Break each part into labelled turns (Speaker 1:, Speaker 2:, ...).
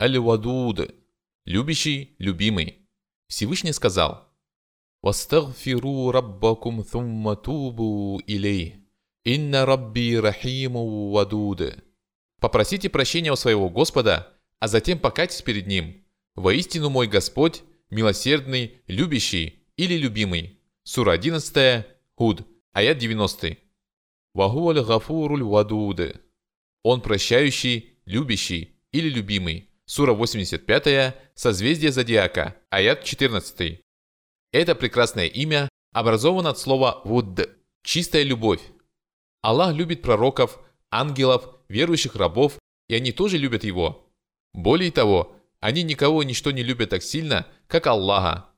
Speaker 1: Аль-Вадуд, любящий, любимый. Всевышний сказал, «Вастагфиру раббакум thumma тубу илей, инна рабби рахиму вадуд». Попросите прощения у своего Господа, а затем покайтесь перед Ним. Воистину мой Господь, милосердный, любящий или любимый. Сура 11, Худ, аят 90. Вахуаль гафуруль вадуд. Он прощающий, любящий или любимый. Сура 85, созвездие Зодиака, аят 14. Это прекрасное имя образовано от слова «вудд» – чистая любовь. Аллах любит пророков, ангелов, верующих рабов, и они тоже любят его. Более того, они никого и ничто не любят так сильно, как Аллаха.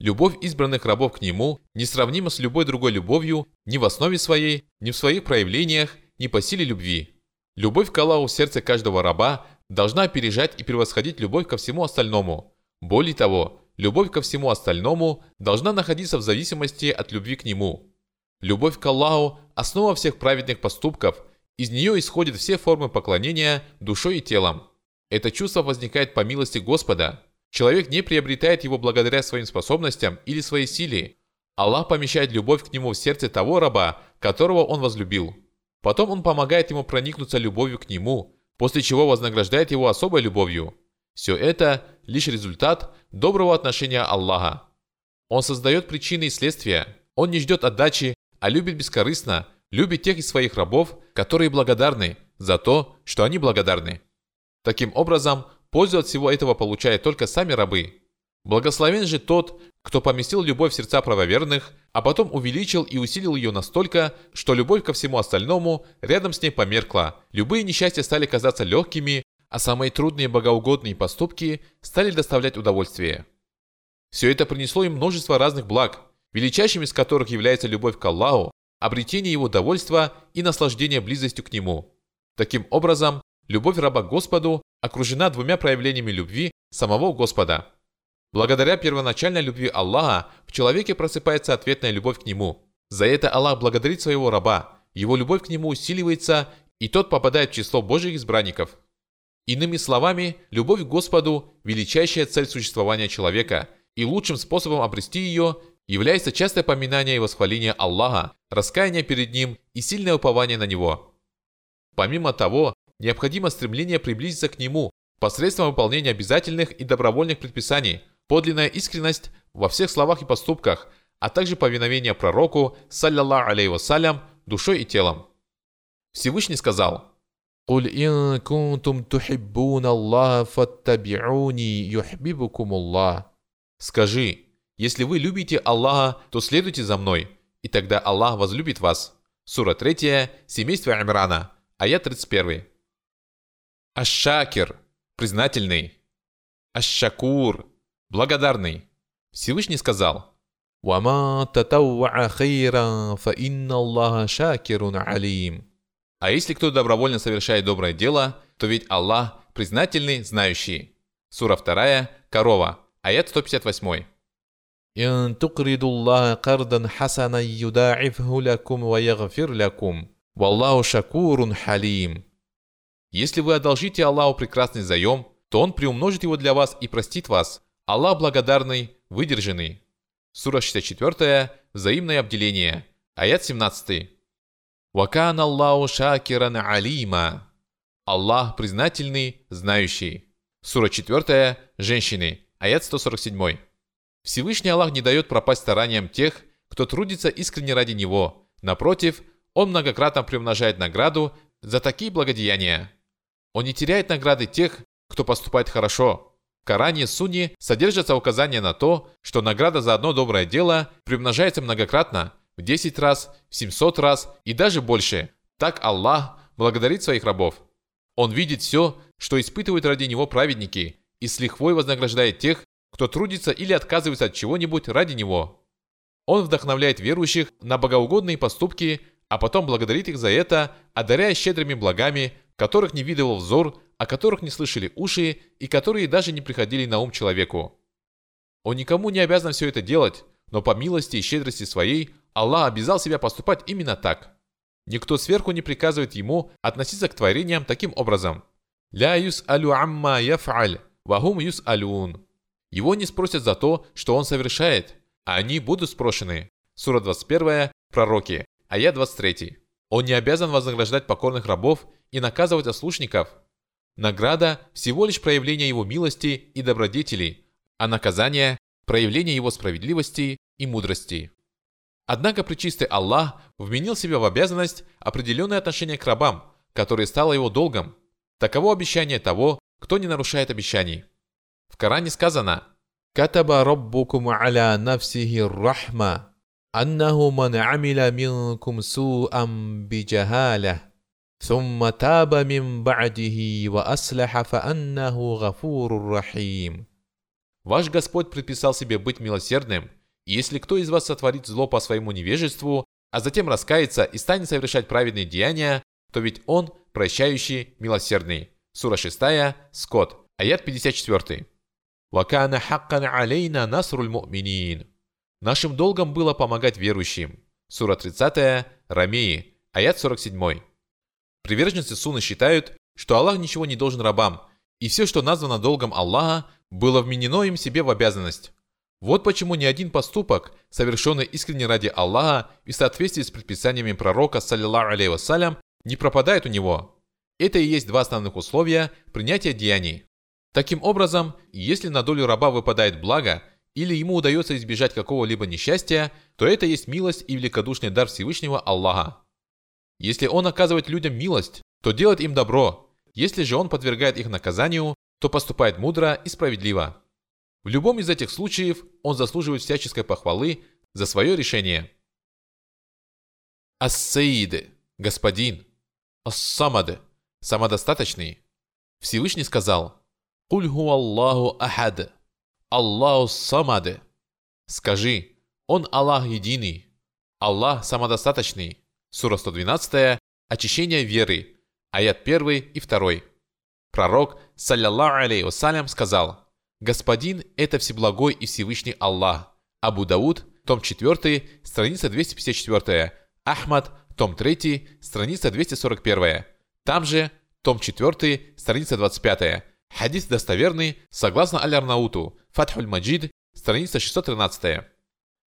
Speaker 1: Любовь избранных рабов к Нему несравнима с любой другой любовью ни в основе своей, ни в своих проявлениях, ни по силе любви. Любовь к Аллаху в сердце каждого раба должна опережать и превосходить любовь ко всему остальному. Более того, любовь ко всему остальному должна находиться в зависимости от любви к Нему. Любовь к Аллаху – основа всех праведных поступков, из нее исходят все формы поклонения душой и телом. Это чувство возникает по милости Господа. Человек не приобретает его благодаря своим способностям или своей силе. Аллах помещает любовь к нему в сердце того раба, которого он возлюбил. Потом он помогает ему проникнуться любовью к нему, после чего вознаграждает его особой любовью. Все это – лишь результат доброго отношения Аллаха. Он создает причины и следствия. Он не ждет отдачи, а любит бескорыстно, любит тех из своих рабов, которые благодарны за то, что они благодарны. Таким образом, пользу от всего этого получают только сами рабы. Благословен же тот, кто поместил любовь в сердца правоверных, а потом увеличил и усилил ее настолько, что любовь ко всему остальному рядом с ней померкла. Любые несчастья стали казаться легкими, а самые трудные богоугодные поступки стали доставлять удовольствие. Все это принесло им множество разных благ, величайшим из которых является любовь к Аллаху, обретение его довольства и наслаждение близостью к нему. Таким образом, любовь раба к Господу окружена двумя проявлениями любви самого Господа. Благодаря первоначальной любви Аллаха в человеке просыпается ответная любовь к Нему. За это Аллах благодарит своего раба, его любовь к Нему усиливается, и тот попадает в число Божьих избранников. Иными словами, любовь к Господу – величайшая цель существования человека, и лучшим способом обрести ее является частое поминание и восхваление Аллаха, раскаяние перед Ним и сильное упование на Него. Помимо того, необходимо стремление приблизиться к Нему посредством выполнения обязательных и добровольных предписаний, подлинная искренность во всех словах и поступках, а также повиновение пророку, саллиллаху алейhi вассалям, душой и телом. Всевышний сказал, «Куль ин кунтум тухиббун Аллаха фаттабиуни юхбибукум Аллах». Скажи, если вы любите Аллаха, то следуйте за мной, и тогда Аллах возлюбит вас. Сура 3, семейство Имрана, аят 31. Аш-Шакир, признательный. Аш-Шакур, благодарный. Всевышний сказал, «Вама татауа хейра, фа инна Аллаха шакирун алим». А если кто добровольно совершает доброе дело, то ведь Аллах признательный, знающий. Сура 2, Корова, аят 158. إن تقرضوا الله قرضا حسنا يضاعفه لكم ويغفر لكم والله شكور حليم Если вы одолжите Аллаху прекрасный заем, то Он приумножит его для вас и простит вас. Аллах благодарный, выдержанный. Сура 64, взаимное обделение. Аят 17. Вакан Аллаху шакиран алима. Аллах признательный, знающий. Сура 4, женщины. Аят 147. Всевышний Аллах не дает пропасть стараниям тех, кто трудится искренне ради Него. Напротив, Он многократно приумножает награду за такие благодеяния. Он не теряет награды тех, кто поступает хорошо. Коране Сунни содержатся указания на то, что награда за одно доброе дело приумножается многократно, в 10 раз, в 700 раз и даже больше. Так Аллах благодарит своих рабов. Он видит все, что испытывают ради Него праведники, и с лихвой вознаграждает тех, кто трудится или отказывается от чего-нибудь ради Него. Он вдохновляет верующих на богоугодные поступки, а потом благодарит их за это, одаряя щедрыми благами, которых не видывал взор, о которых не слышали уши и которые даже не приходили на ум человеку. Он никому не обязан все это делать, но по милости и щедрости своей Аллах обязал себя поступать именно так. Никто сверху не приказывает ему относиться к творениям таким образом. «Ля юс алю амма яф'аль» вахум юс алюн. Его не спросят за то, что он совершает, а они будут спрошены. Сура 21, пророки, аят 23. Он не обязан вознаграждать покорных рабов и наказывать ослушников. Награда – всего лишь проявление его милости и добродетели, а наказание – проявление его справедливости и мудрости. Однако причистый Аллах вменил себе в обязанность определенное отношение к рабам, которое стало его долгом. Таково обещание того, кто не нарушает обещаний. В Коране сказано «Катаба раббукум аля нафсихи рахма, аннаху ман амиля минкум су'ам биджахаля, ثم تاب من بعده وأصلح فأنه غفور رحيم Ваш Господь предписал себе быть милосердным, и если кто из вас сотворит зло по своему невежеству, а затем раскается и станет совершать праведные деяния, то ведь Он прощающий, милосердный. Сура 6, Скот, аят 54. «Вакана хаккан алейна насруль му'минин». Нашим долгом было помогать верующим. Сура 30, Рамеи, аят 47. Приверженцы Суны считают, что Аллах ничего не должен рабам, и все, что названо долгом Аллаха, было вменено им себе в обязанность. Вот почему ни один поступок, совершенный искренне ради Аллаха и в соответствии с предписаниями пророка, саллиллаху алейhi вассалям, не пропадает у него. Это и есть два основных условия принятия деяний. Таким образом, если на долю раба выпадает благо, или ему удается избежать какого-либо несчастья, то это есть милость и великодушный дар Всевышнего Аллаха. Если он оказывает людям милость, то делает им добро. Если же он подвергает их наказанию, то поступает мудро и справедливо. В любом из этих случаев он заслуживает всяческой похвалы за свое решение. Ас-Саид, господин, Ас-Самад, самодостаточный. Всевышний сказал, «Куль Аллаху ахад, Аллаху самад». Скажи, Он Аллах единый, Аллах самодостаточный. Сура 112, очищение веры, аят 1 и 2. Пророк, саллиллаху алейхи вассалям, сказал, Господин – это Всеблагой и Всевышний Аллах. Абу Дауд, том 4, страница 254. Ахмад, том 3, страница 241. Там же, том 4, страница 25. Хадис достоверный, согласно Аль-Арнауту, Фатхуль Маджид, страница 613.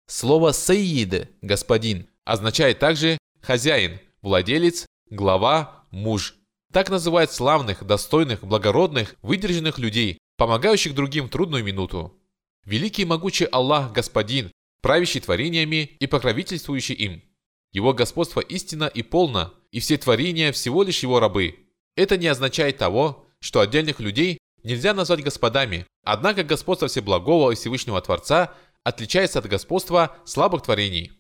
Speaker 1: Слово «саид» – «господин» означает также «хозяин», «владелец», «глава», «муж». Так называют славных, достойных, благородных, выдержанных людей, помогающих другим трудную минуту. Великий и могучий Аллах – Господин, правящий творениями и покровительствующий им. Его господство истинно и полно, и все творения всего лишь его рабы. Это не означает того, что отдельных людей нельзя назвать господами, однако господство Всеблагого и Всевышнего Творца отличается от господства слабых творений.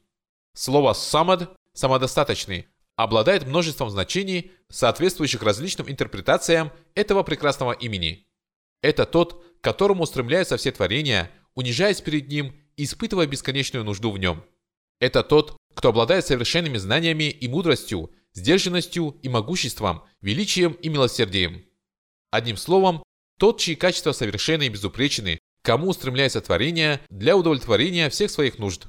Speaker 1: Слово «самад» – самодостаточный, обладает множеством значений, соответствующих различным интерпретациям этого прекрасного имени – это тот, к которому устремляются все творения, унижаясь перед ним и испытывая бесконечную нужду в нем. Это тот, кто обладает совершенными знаниями и мудростью, сдержанностью и могуществом, величием и милосердием. Одним словом, тот, чьи качества совершенны и безупречны, кому устремляется творение для удовлетворения всех своих нужд.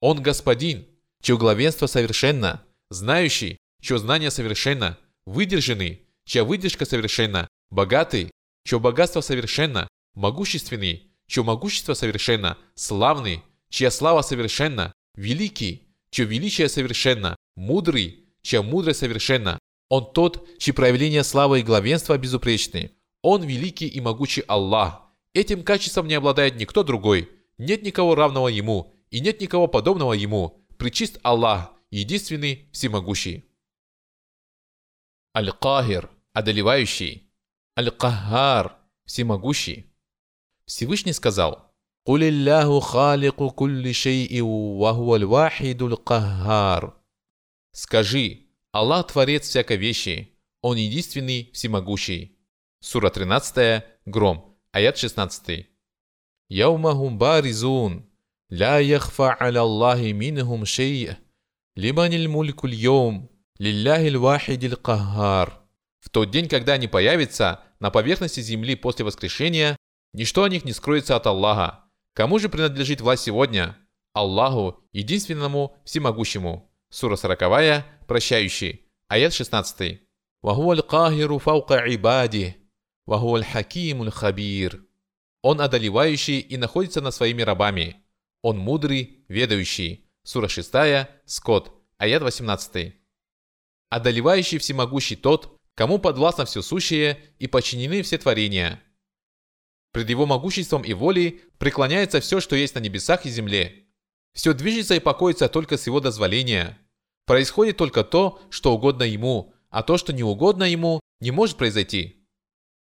Speaker 1: Он господин, чье главенство совершенно, знающий, чье знание совершенно, выдержанный, чья выдержка совершенна, богатый, чье богатство совершенно, могущественный, чье могущество совершенно, славный, чья слава совершенно, великий, чье величие совершенно, мудрый, чья мудрость совершенна. Он тот, чьи проявления славы и главенства безупречны. Он великий и могучий Аллах. Этим качеством не обладает никто другой. Нет никого равного Ему, и нет никого подобного Ему. Причист Аллах, единственный, всемогущий. Аль-Кахир, одолевающий. Аль-Кахар, всемогущий. Всевышний сказал, «Кулиллаху халику кулли шей'i ва хуаль вахидуль кахар». Скажи, Аллах творец всякой вещи, Он единственный всемогущий. Сура 13, Гром, аят 16. Яумахум баризун, لا يخفى على الله منهم شيء لمن الملك اليوم لله الواحد القهار в тот день, когда они появятся на поверхности земли после воскрешения, ничто о них не скроется от Аллаха. Кому же принадлежит власть сегодня? Аллаху, единственному всемогущему. Сура 40, прощающий. Аят 16. وهو القاهر فوق عباده вахуаль хакимуль хабир. Он одолевающий и находится над своими рабами. Он мудрый, ведающий. Сура 6, Скот, аят 18. Одолевающий всемогущий тот, кому подвластно все сущее и подчинены все творения. Пред его могуществом и волей преклоняется все, что есть на небесах и земле. Все движется и покоится только с его дозволения. Происходит только то, что угодно ему, а то, что не угодно ему, не может произойти.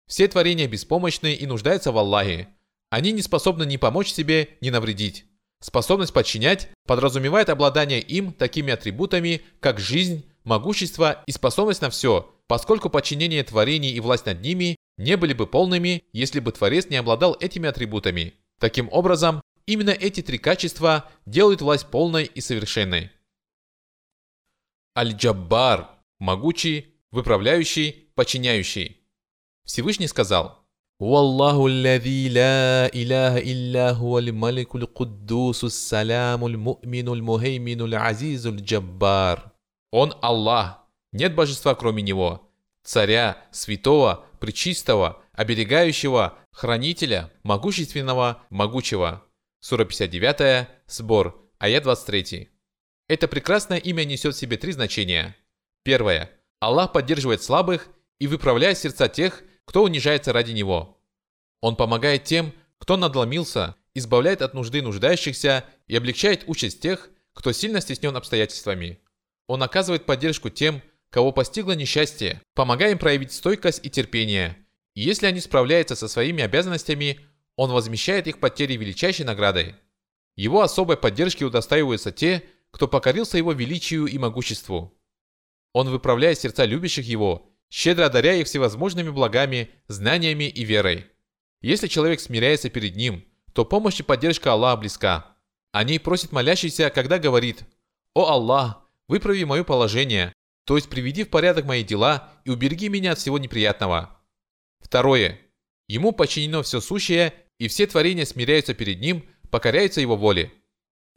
Speaker 1: Все творения беспомощны и нуждаются в Аллахе. Они не способны ни помочь себе, ни навредить. Способность подчинять подразумевает обладание им такими атрибутами, как жизнь, могущество и способность на все, поскольку подчинение творений и власть над ними не были бы полными, если бы Творец не обладал этими атрибутами. Таким образом, именно эти три качества делают власть полной и совершенной. Аль-Джаббар – могучий, выправляющий, подчиняющий. Всевышний сказал – والله الذي لا إله إلا هو الملك القدوس السلام المؤمن المهيمن العزيز الجبار Он Аллах, нет божества кроме Него, царя, святого, пречистого, оберегающего, хранителя, могущественного, могучего. Сура 59, сбор, аят 23. Это прекрасное имя несет в себе три значения. Первое. Аллах поддерживает слабых и выправляет сердца тех, кто унижается ради него. Он помогает тем, кто надломился, избавляет от нужды нуждающихся и облегчает участь тех, кто сильно стеснен обстоятельствами. Он оказывает поддержку тем, кого постигло несчастье, помогая им проявить стойкость и терпение. И если они справляются со своими обязанностями, он возмещает их потери величайшей наградой. Его особой поддержки удостаиваются те, кто покорился его величию и могуществу. Он выправляет сердца любящих его щедро одаряя их всевозможными благами, знаниями и верой. Если человек смиряется перед ним, то помощь и поддержка Аллаха близка. О ней просит молящийся, когда говорит «О Аллах, выправи мое положение, то есть приведи в порядок мои дела и убереги меня от всего неприятного». Второе. Ему подчинено все сущее, и все творения смиряются перед ним, покоряются его воле.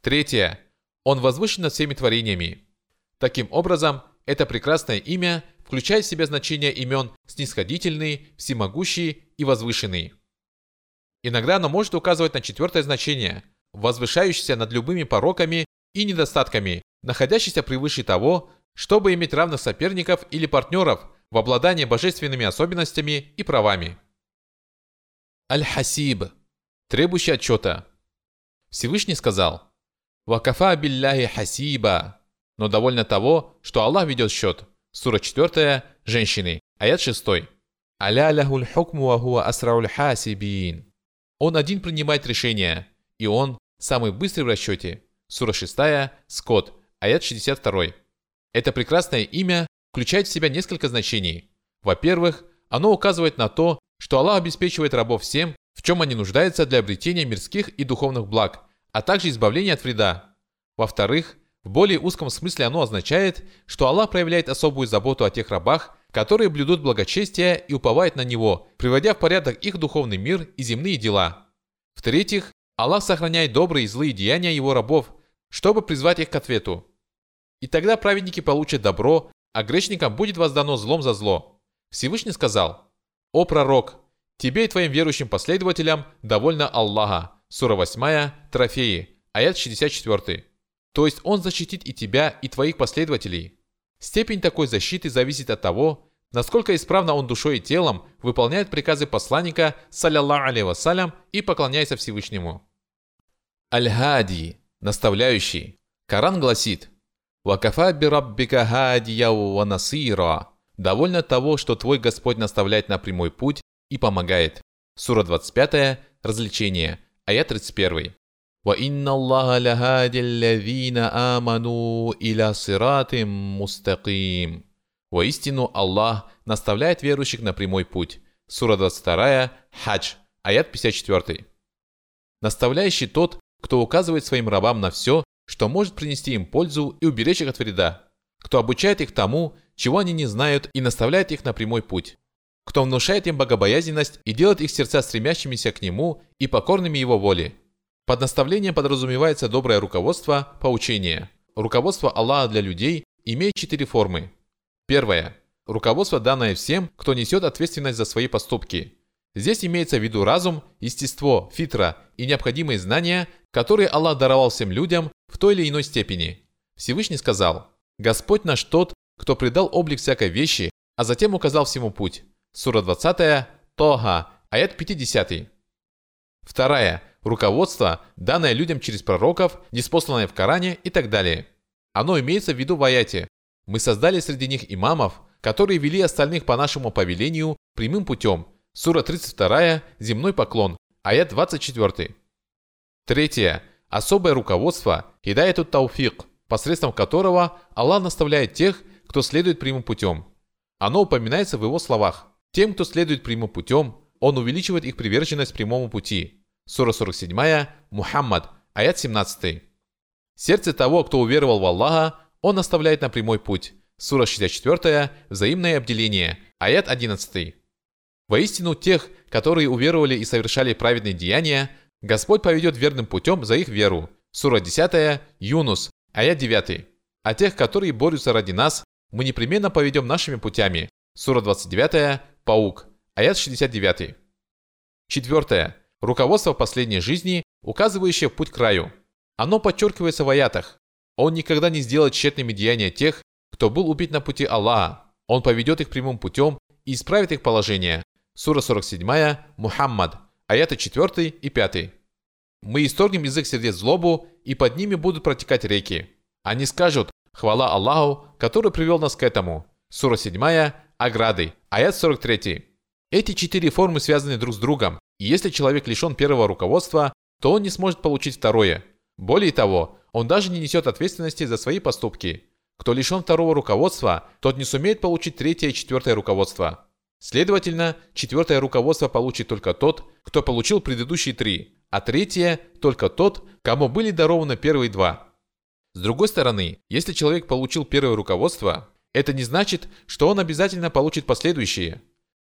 Speaker 1: Третье. Он возвышен над всеми творениями. Таким образом, это прекрасное имя включает в себя значение имен снисходительный, всемогущий и возвышенный. Иногда оно может указывать на четвертое значение, возвышающееся над любыми пороками и недостатками, находящийся превыше того, чтобы иметь равных соперников или партнеров в обладании божественными особенностями и правами. Аль-Хасиб, требующий отчета. Всевышний сказал, «Вакафа билляхи хасиба», но довольно того, что Аллах ведет счет – Сура 4, женщины, аят 6. «Аля ляхуль хукму ва асрауль хасибин». Он один принимает решения, и он самый быстрый в расчете. Сура 6, Скот, аят 62. Это прекрасное имя включает в себя несколько значений. Во-первых, оно указывает на то, что Аллах обеспечивает рабов всем, в чем они нуждаются для обретения мирских и духовных благ, а также избавления от вреда. Во-вторых, в более узком смысле оно означает, что Аллах проявляет особую заботу о тех рабах, которые блюдут благочестие и уповают на Него, приводя в порядок их духовный мир и земные дела. В-третьих, Аллах сохраняет добрые и злые деяния Его рабов, чтобы призвать их к ответу. И тогда праведники получат добро, а грешникам будет воздано злом за зло. Всевышний сказал, «О пророк, тебе и твоим верующим последователям довольно Аллаха». Сура 8, Трофеи, аят 64. То есть он защитит и тебя, и твоих последователей. Степень такой защиты зависит от того, насколько исправно он душой и телом выполняет приказы посланника, саллиллаху алейhi вассалям, и поклоняется Всевышнему. Аль-Хади, наставляющий. Коран гласит, «Вакафа бираббика хадия ва насира». Довольно того, что твой Господь наставляет на прямой путь и помогает. Сура 25, развлечение, аят 31. وإن الله لهادي الذين آمنوا إلى صراط مستقيم. Воистину Аллах наставляет верующих на прямой путь. Сура 22, Хадж, аят 54. Наставляющий тот, кто указывает своим рабам на все, что может принести им пользу и уберечь их от вреда. Кто обучает их тому, чего они не знают и наставляет их на прямой путь. Кто внушает им богобоязненность и делает их сердца стремящимися к Нему и покорными Его воле. под наставлением подразумевается доброе руководство, поучение. Руководство Аллаха для людей имеет четыре формы. Первое. – руководство, данное всем, кто несет ответственность за свои поступки. Здесь имеется в виду разум, естество, фитра и необходимые знания, которые Аллах даровал всем людям в той или иной степени. Всевышний сказал, «Господь наш тот, кто придал облик всякой вещи, а затем указал всему путь». Сура 20, Тога, аят 50. Вторая – руководство, данное людям через пророков, неспосланное в Коране и так далее. Оно имеется в виду в аяте. Мы создали среди них имамов, которые вели остальных по нашему повелению прямым путем. Сура 32, земной поклон, аят 24. Третье. Особое руководство, хидаятут тауфик, посредством которого Аллах наставляет тех, кто следует прямым путем. Оно упоминается в его словах. Тем, кто следует прямым путем, он увеличивает их приверженность прямому пути. Сура 47, Мухаммад, аят 17. Сердце того, кто уверовал в Аллаха, он наставляет на прямой путь. Сура 64, взаимное обделение, аят 11. Воистину тех, которые уверовали и совершали праведные деяния, Господь поведет верным путем за их веру. Сура 10, Юнус, аят 9. А тех, которые борются ради нас, мы непременно поведем нашими путями. Сура 29, Паук, аят 69. Четвертое. Руководство последней жизни, указывающее путь к раю. Оно подчеркивается в аятах. Он никогда не сделает тщетными деяния тех, кто был убит на пути Аллаха. Он поведет их прямым путем и исправит их положение. Сура 47, Мухаммад, аяты 4 и 5. Мы исторгнем из их сердец злобу, и под ними будут протекать реки. Они скажут «Хвала Аллаху, который привел нас к этому». Сура 7, Ограды, аят 43. Эти четыре формы связаны друг с другом, и если человек лишен первого руководства, то он не сможет получить второе – более того, он даже не несет ответственности за свои поступки. Кто лишен второго руководства, тот не сумеет получить третье и четвертое руководство. Следовательно, четвертое руководство получит только тот, кто получил предыдущие три, а третье – только тот, кому были дарованы первые два. С другой стороны, если человек получил первое руководство, это не значит, что он обязательно получит последующие.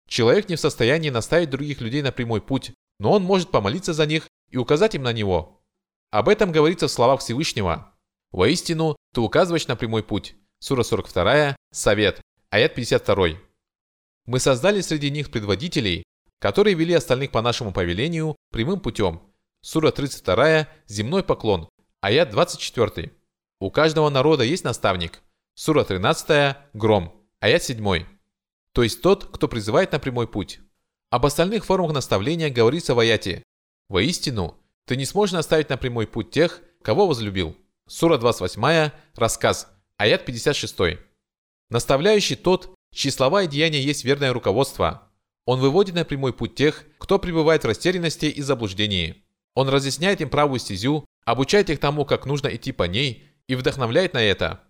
Speaker 1: Человек не в состоянии наставить других людей на прямой путь, но он может помолиться за них и указать им на него. Об этом говорится в словах Всевышнего. «Воистину, ты указываешь на прямой путь». Сура 42, Совет, аят 52. «Мы создали среди них предводителей, которые вели остальных по нашему повелению прямым путем». Сура 32, Земной поклон, аят 24. «У каждого народа есть наставник». Сура 13, Гром, аят 7. То есть тот, кто призывает на прямой путь. Об остальных формах наставления говорится в аяте. «Воистину, ты не сможешь наставить на прямой путь тех, кого возлюбил. Сура 28, рассказ, аят 56. Наставляющий тот, чьи слова и деяния есть верное руководство. Он выводит на прямой путь тех, кто пребывает в растерянности и заблуждении. Он разъясняет им правую стезю, обучает их тому, как нужно идти по ней, и вдохновляет на это.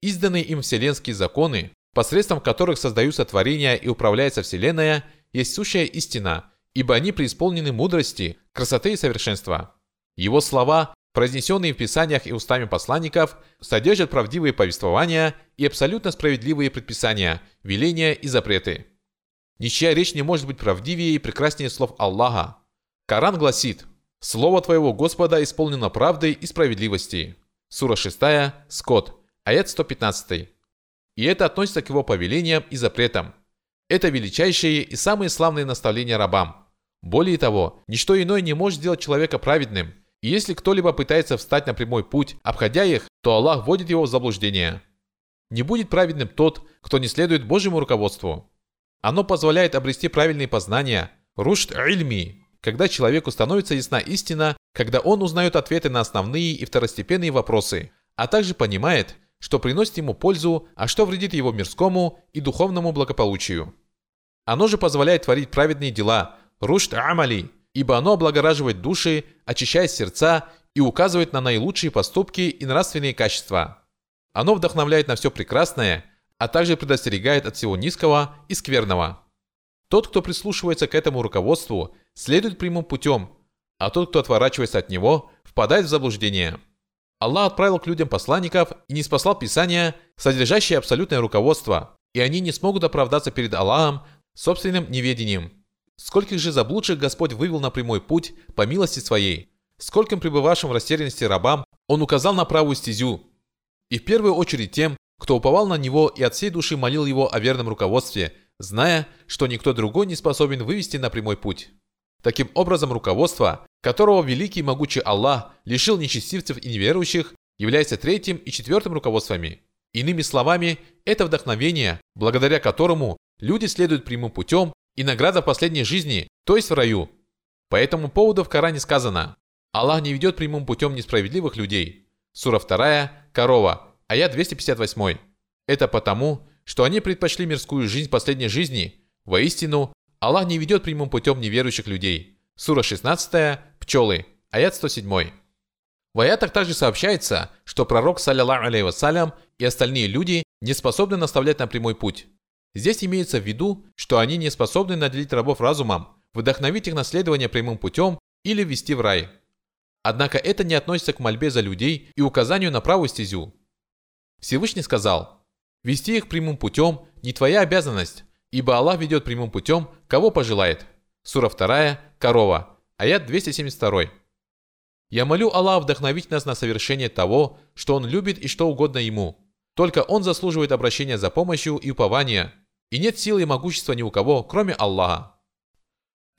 Speaker 1: Изданные им вселенские законы, посредством которых создаются творения и управляется Вселенная, есть сущая истина, ибо они преисполнены мудрости, красоты и совершенства. Его слова, произнесенные в Писаниях и устами посланников, содержат правдивые повествования и абсолютно справедливые предписания, веления и запреты. Ничья речь не может быть правдивее и прекраснее слов Аллаха. Коран гласит «Слово твоего Господа исполнено правдой и справедливости». Сура 6, Скот, аят 115. И это относится к его повелениям и запретам. Это величайшие и самые славные наставления рабам – более того, ничто иное не может сделать человека праведным. И если кто-либо пытается встать на прямой путь, обходя их, то Аллах вводит его в заблуждение. Не будет праведным тот, кто не следует Божьему руководству. Оно позволяет обрести правильные познания, рушт ильми, когда человеку становится ясна истина, когда он узнает ответы на основные и второстепенные вопросы, а также понимает, что приносит ему пользу, а что вредит его мирскому и духовному благополучию. Оно же позволяет творить праведные дела, рушт амали, ибо оно облагораживает души, очищает сердца и указывает на наилучшие поступки и нравственные качества. Оно вдохновляет на все прекрасное, а также предостерегает от всего низкого и скверного. Тот, кто прислушивается к этому руководству, следует прямым путем, а тот, кто отворачивается от него, впадает в заблуждение. Аллах отправил к людям посланников и не спасал Писания, содержащие абсолютное руководство, и они не смогут оправдаться перед Аллахом собственным неведением. Скольких же заблудших Господь вывел на прямой путь по милости своей. Скольким пребывавшим в растерянности рабам Он указал на правую стезю. И в первую очередь тем, кто уповал на него и от всей души молил его о верном руководстве, зная, что никто другой не способен вывести на прямой путь. Таким образом, руководство, которого великий и могучий Аллах лишил нечестивцев и неверующих, является третьим и четвертым руководствами. Иными словами, это вдохновение, благодаря которому люди следуют прямым путем и награда в последней жизни, то есть в раю. По этому поводу в Коране сказано «Аллах не ведет прямым путем несправедливых людей». Сура 2, Корова, аят 258. Это потому, что они предпочли мирскую жизнь последней жизни. Воистину, Аллах не ведет прямым путем неверующих людей. Сура 16, Пчелы, аят 107. В аятах также сообщается, что пророк, саллиллаху алейhi вассалям, и остальные люди не способны наставлять на прямой путь. Здесь имеется в виду, что они не способны наделить рабов разумом, вдохновить их наследование прямым путем или ввести в рай. Однако это не относится к мольбе за людей и указанию на правую стезю. Всевышний сказал, «Вести их прямым путем не твоя обязанность, ибо Аллах ведет прямым путем, кого пожелает». Сура 2, Корова, аят 272. Я молю Аллах вдохновить нас на совершение того, что Он любит и что угодно Ему. Только Он заслуживает обращения за помощью и упования, и нет силы и могущества ни у кого, кроме Аллаха.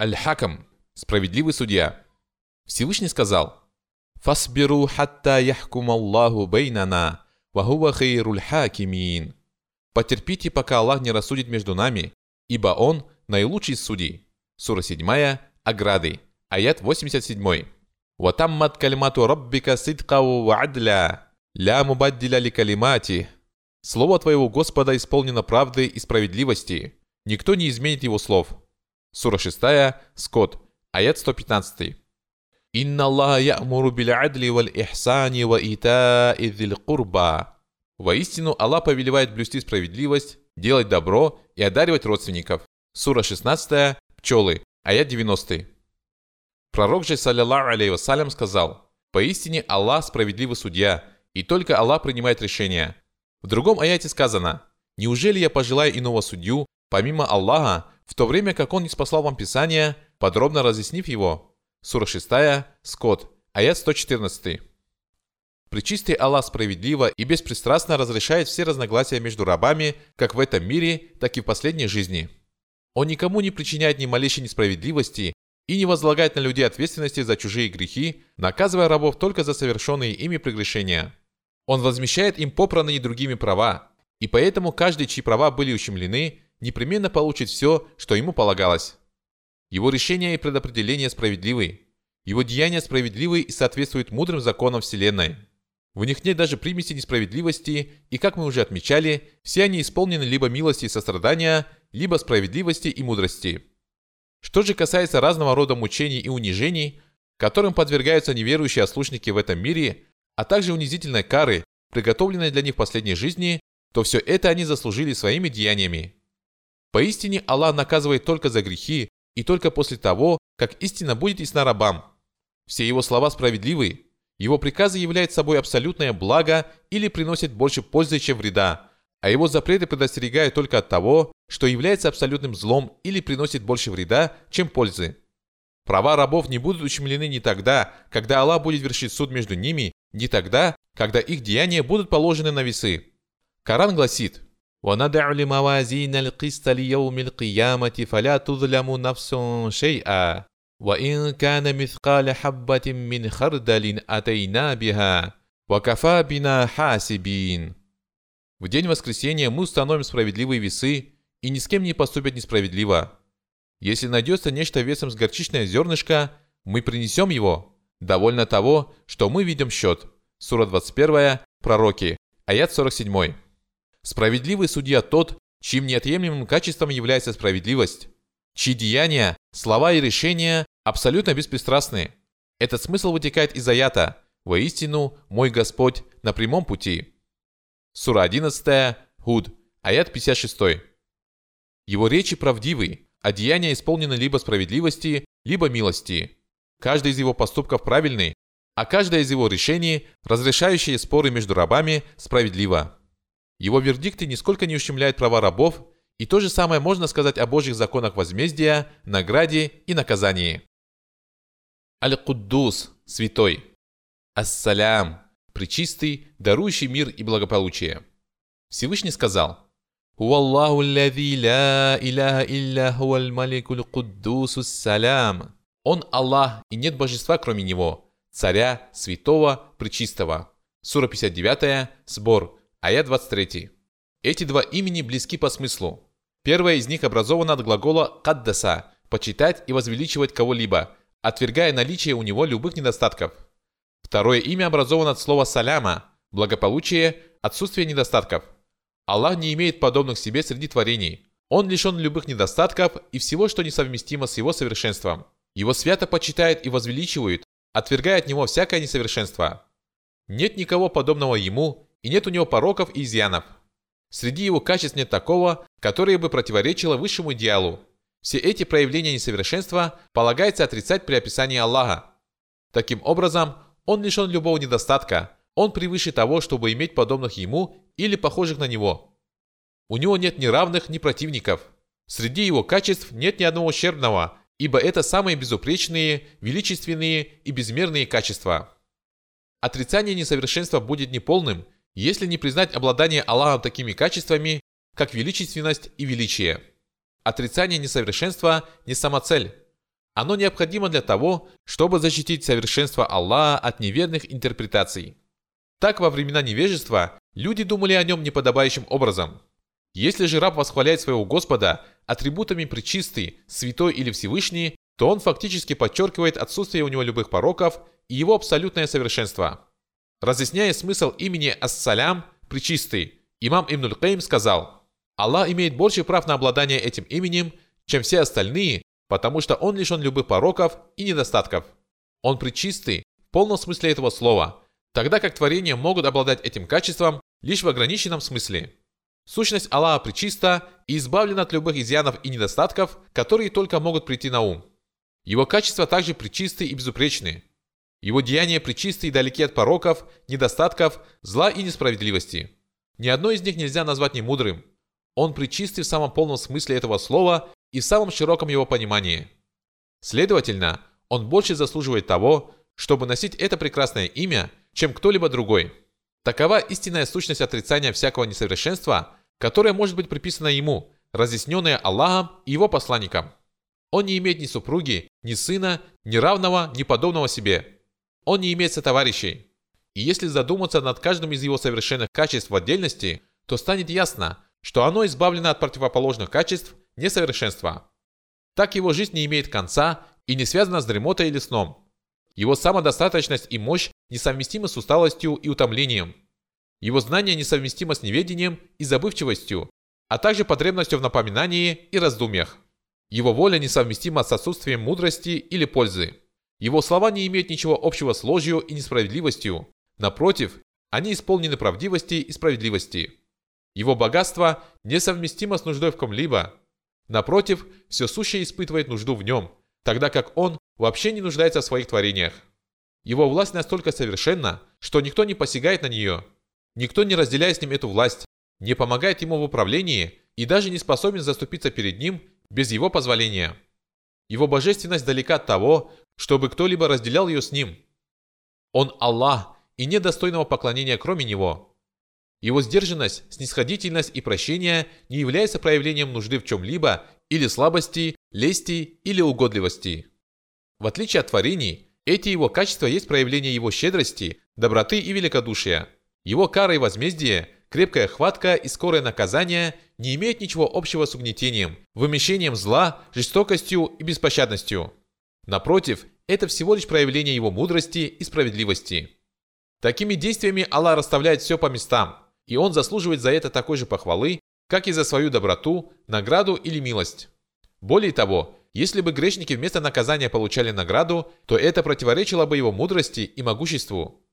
Speaker 1: Аль-Хакам, справедливый судья. Всевышний сказал, «Фасбиру хатта яхкум Аллаху бейнана, вахува хейруль хакимин». Потерпите, пока Аллах не рассудит между нами, ибо Он наилучший судей. Сура 7, Ограды, Аят 87. «Ватаммат калимату раббика сидкау ва адля, ля мубаддиля ли калимати». Слово твоего Господа исполнено правды и справедливости. Никто не изменит его слов. Сура 6, Скот, аят 115. «Инна Аллаха я'муру биль адли валь ихсани ва итаи курба». Воистину, Аллах повелевает блюсти справедливость, делать добро и одаривать родственников. Сура 16, Пчелы, аят 90. Пророк же, саллиллаху алейhi вассалям, сказал, «Поистине Аллах справедливый судья, и только Аллах принимает решения». В другом аяте сказано, «Неужели я пожелаю иного судью, помимо Аллаха, в то время как Он не спасал вам Писание, подробно разъяснив его?» Сура 6, Скот, аят 114. Причистый Аллах справедливо и беспристрастно разрешает все разногласия между рабами, как в этом мире, так и в последней жизни. Он никому не причиняет ни малейшей несправедливости и не возлагать на людей ответственности за чужие грехи, наказывая рабов только за совершенные ими прегрешения. Он возмещает им попранные другими права, и поэтому каждый, чьи права были ущемлены, непременно получит все, что ему полагалось. Его решения и предопределения справедливы. Его деяния справедливы и соответствуют мудрым законам Вселенной. В них нет даже примеси несправедливости, и, как мы уже отмечали, все они исполнены либо милости и сострадания, либо справедливости и мудрости. Что же касается разного рода мучений и унижений, которым подвергаются неверующие ослушники в этом мире, а также унизительной кары, приготовленной для них в последней жизни, то все это они заслужили своими деяниями. Поистине Аллах наказывает только за грехи и только после того, как истина будет ясна рабам. Все его слова справедливы, его приказы являются собой абсолютное благо или приносят больше пользы, чем вреда, а его запреты предостерегают только от того, что является абсолютным злом или приносит больше вреда, чем пользы. Права рабов не будут ущемлены ни тогда, когда Аллах будет вершить суд между ними, ни тогда, когда их деяния будут положены на весы. Коран гласит وَنَدَعُ لِمَوَازِينَ الْقِسْطَ لِيَوْمِ الْقِيَامَةِ فَلَا تُظْلَمُ نَفْسٌ شَيْئًا وَإِنْ كَانَ مِثْقَالَ حَبَّةٍ مِّنْ خَرْدَلٍ أَتَيْنَا بِهَا وَكَفَى بِنَا حَاسِبِينَ в день воскресения мы установим справедливые весы, и ни с кем не поступят несправедливо. Если найдется нечто весом с горчичное зернышко, мы принесем его. Довольно того, что мы видим счет. Сура 21, Пророки, аят 47. Справедливый судья тот, чьим неотъемлемым качеством является справедливость, чьи деяния, слова и решения абсолютно беспристрастны. Этот смысл вытекает из аята «Воистину, мой Господь на прямом пути». Сура 11, Худ, аят 56. Его речи правдивы, а деяния исполнены либо справедливости, либо милости. Каждый из его поступков правильный, а каждое из его решений, разрешающее споры между рабами, справедливо. Его вердикты нисколько не ущемляют права рабов, и то же самое можно сказать о Божьих законах возмездия, награде и наказании. Аль-Куддус, святой. Ассалям, причистый, дарующий мир и благополучие. Всевышний сказал, «Хуаллаху аллази ля иляха илля хуаль маликуль куддусус салям». Он Аллах, и нет божества кроме Него, царя, святого, пречистого. Сура 59, сбор, аят 23. Эти два имени близки по смыслу. Первое из них образовано от глагола «каддаса» – почитать и возвеличивать кого-либо, отвергая наличие у него любых недостатков. Второе имя образовано от слова «саляма» – благополучие, отсутствие недостатков. Аллах не имеет подобных себе среди творений. Он лишен любых недостатков и всего, что несовместимо с его совершенством. Его свято почитают и возвеличивают, отвергая от него всякое несовершенство. Нет никого подобного ему, и нет у него пороков и изъянов. Среди его качеств нет такого, которое бы противоречило высшему идеалу. Все эти проявления несовершенства полагается отрицать при описании Аллаха. Таким образом, он лишен любого недостатка, он превыше того, чтобы иметь подобных ему или похожих на него. У него нет ни равных, ни противников. Среди его качеств нет ни одного ущербного, ибо это самые безупречные, величественные и безмерные качества. Отрицание несовершенства будет неполным, если не признать обладание Аллахом такими качествами, как величественность и величие. Отрицание несовершенства не самоцель. Оно необходимо для того, чтобы защитить совершенство Аллаха от неверных интерпретаций. Так во времена невежества люди думали о нем неподобающим образом. Если же раб восхваляет своего Господа атрибутами причистый, святой или Всевышний, то он фактически подчеркивает отсутствие у него любых пороков и его абсолютное совершенство. Разъясняя смысл имени Ас-Салям, Пречистый, имам Ибн Каим сказал, «Аллах имеет больше прав на обладание этим именем, чем все остальные, потому что он лишен любых пороков и недостатков. Он причистый в полном смысле этого слова, тогда как творения могут обладать этим качеством лишь в ограниченном смысле. Сущность Аллаха причиста и избавлена от любых изъянов и недостатков, которые только могут прийти на ум. Его качества также причисты и безупречны. Его деяния причисты и далеки от пороков, недостатков, зла и несправедливости. Ни одно из них нельзя назвать немудрым. Он причистый в самом полном смысле этого слова и в самом широком его понимании. Следовательно, он больше заслуживает того, чтобы носить это прекрасное имя, чем кто-либо другой. Такова истинная сущность отрицания всякого несовершенства, которое может быть приписано ему, разъясненное Аллахом и его посланником. Он не имеет ни супруги, ни сына, ни равного, ни подобного себе. Он не имеет сотоварищей. И если задуматься над каждым из его совершенных качеств в отдельности, то станет ясно, что оно избавлено от противоположных качеств несовершенства. Так его жизнь не имеет конца и не связана с дремотой или сном. Его самодостаточность и мощь несовместимы с усталостью и утомлением. Его знание несовместимо с неведением и забывчивостью, а также потребностью в напоминании и раздумьях. Его воля несовместима с отсутствием мудрости или пользы. Его слова не имеют ничего общего с ложью и несправедливостью. Напротив, они исполнены правдивости и справедливости. Его богатство несовместимо с нуждой в ком-либо. Напротив, все сущее испытывает нужду в нем, тогда как он вообще не нуждается в своих творениях. Его власть настолько совершенна, что никто не посягает на нее. Никто не разделяет с ним эту власть, не помогает ему в управлении и даже не способен заступиться перед ним без его позволения. Его божественность далека от того, чтобы кто-либо разделял ее с ним. Он Аллах, и нет достойного поклонения кроме Него. Его сдержанность, снисходительность и прощение не являются проявлением нужды в чем-либо или слабости, лести или угодливости. В отличие от творений, эти его качества есть проявление его щедрости, доброты и великодушия. Его кара и возмездие, крепкая хватка и скорое наказание не имеют ничего общего с угнетением, вымещением зла, жестокостью и беспощадностью. Напротив, это всего лишь проявление его мудрости и справедливости. Такими действиями Аллах расставляет все по местам, и Он заслуживает за это такой же похвалы, как и за свою доброту, награду или милость. Более того, если бы грешники вместо наказания получали награду, то это противоречило бы его мудрости и могуществу.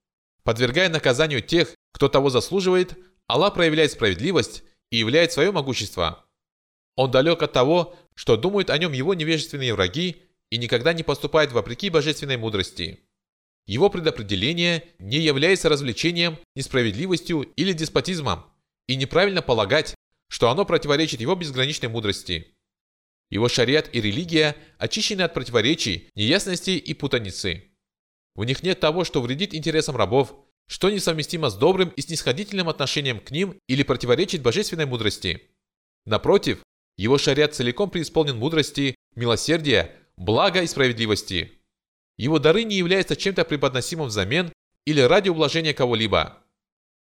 Speaker 1: Подвергая наказанию тех, кто того заслуживает, Аллах проявляет справедливость и являет свое могущество. Он далек от того, что думают о нем его невежественные враги и никогда не поступает вопреки божественной мудрости. Его предопределение не является развлечением, несправедливостью или деспотизмом, и неправильно полагать, что оно противоречит его безграничной мудрости. Его шариат и религия очищены от противоречий, неясностей и путаницы. В них нет того, что вредит интересам рабов, что несовместимо с добрым и снисходительным отношением к ним или противоречит божественной мудрости. Напротив, его шариат целиком преисполнен мудрости, милосердия, блага и справедливости. Его дары не являются чем-то преподносимым взамен или ради ублажения кого-либо.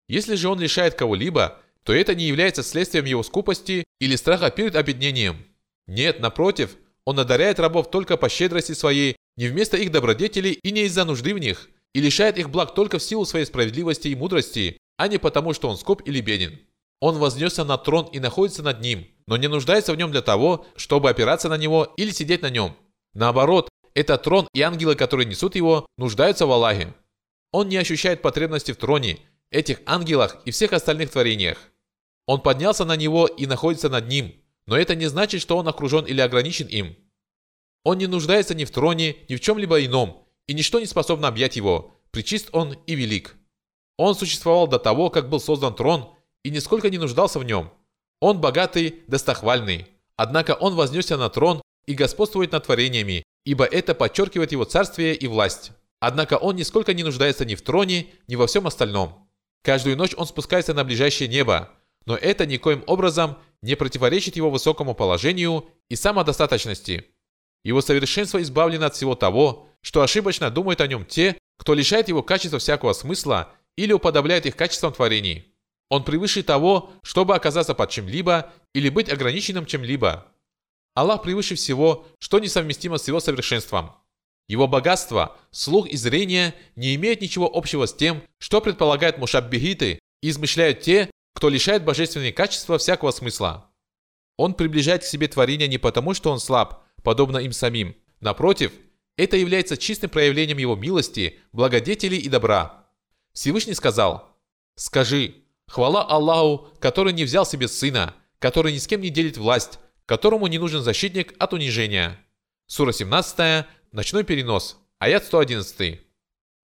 Speaker 1: Если же он лишает кого-либо, то это не является следствием его скупости или страха перед обеднением. Нет, напротив, он одаряет рабов только по щедрости своей, не вместо их добродетелей и не из-за нужды в них, и лишает их благ только в силу своей справедливости и мудрости, а не потому, что он скуп или беден. Он вознесся на трон и находится над ним, но не нуждается в нем для того, чтобы опираться на него или сидеть на нем. Наоборот, этот трон и ангелы, которые несут его, нуждаются в Аллахе. Он не ощущает потребности в троне, этих ангелах и всех остальных творениях. Он поднялся на него и находится над ним, но это не значит, что он окружен или ограничен им. Он не нуждается ни в троне, ни в чем-либо ином, и ничто не способно объять его, причист он и велик. Он существовал до того, как был создан трон, и нисколько не нуждался в нем. Он богатый, достохвальный. Однако он вознесся на трон и господствует над творениями, ибо это подчеркивает его царствие и власть. Однако он нисколько не нуждается ни в троне, ни во всем остальном. Каждую ночь он спускается на ближайшее небо, но это никоим образом не противоречит его высокому положению и самодостаточности. Его совершенство избавлено от всего того, что ошибочно думают о нем те, кто лишает его качества всякого смысла или уподобляет их качествам творений. Он превыше того, чтобы оказаться под чем-либо или быть ограниченным чем-либо. Аллах превыше всего, что несовместимо с его совершенством. Его богатство, слух и зрение не имеют ничего общего с тем, что предполагают мушаббихиты и измышляют те, кто лишает божественные качества всякого смысла. Он приближает к себе творение не потому, что он слаб, подобно им самим. Напротив, это является чистым проявлением его милости, благодетели и добра. Всевышний сказал, «Скажи, хвала Аллаху, который не взял себе сына, который ни с кем не делит власть, которому не нужен защитник от унижения». Сура 17, Ночной перенос. Аят 111.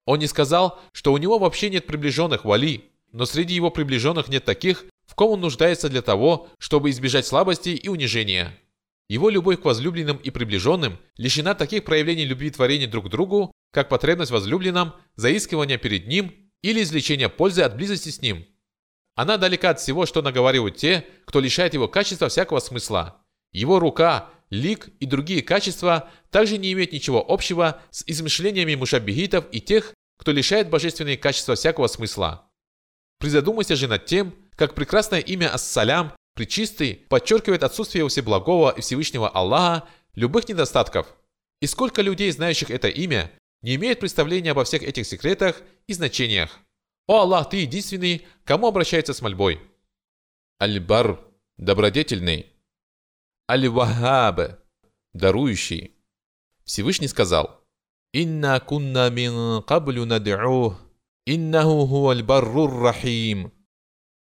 Speaker 1: Он не сказал, что у него вообще нет приближенных вали, но среди его приближенных нет таких, в ком он нуждается для того, чтобы избежать слабости и унижения. Его любовь к возлюбленным и приближенным лишена таких проявлений любви творения друг к другу, как потребность в возлюбленном, заискивание перед ним или извлечение пользы от близости с ним. Она далека от всего, что наговаривают те, кто лишает его качества всякого смысла. Его рука, лик и другие качества также не имеют ничего общего с измышлениями мушаббихитов и тех, кто лишает божественные качества всякого смысла. Призадумайся же над тем, как прекрасное имя Ас-Салям, Пречистый, подчеркивает отсутствие у Всеблагого и Всевышнего Аллаха любых недостатков. И сколько людей, знающих это имя, не имеют представления обо всех этих секретах и значениях. О Аллах, Ты единственный, кому обращается с мольбой. Аль-Бар – добродетельный, Аль-Вахаб, дарующий. Всевышний сказал, «Инна кунна мин каблю над'ух, иннаху хуаль баррур рахим».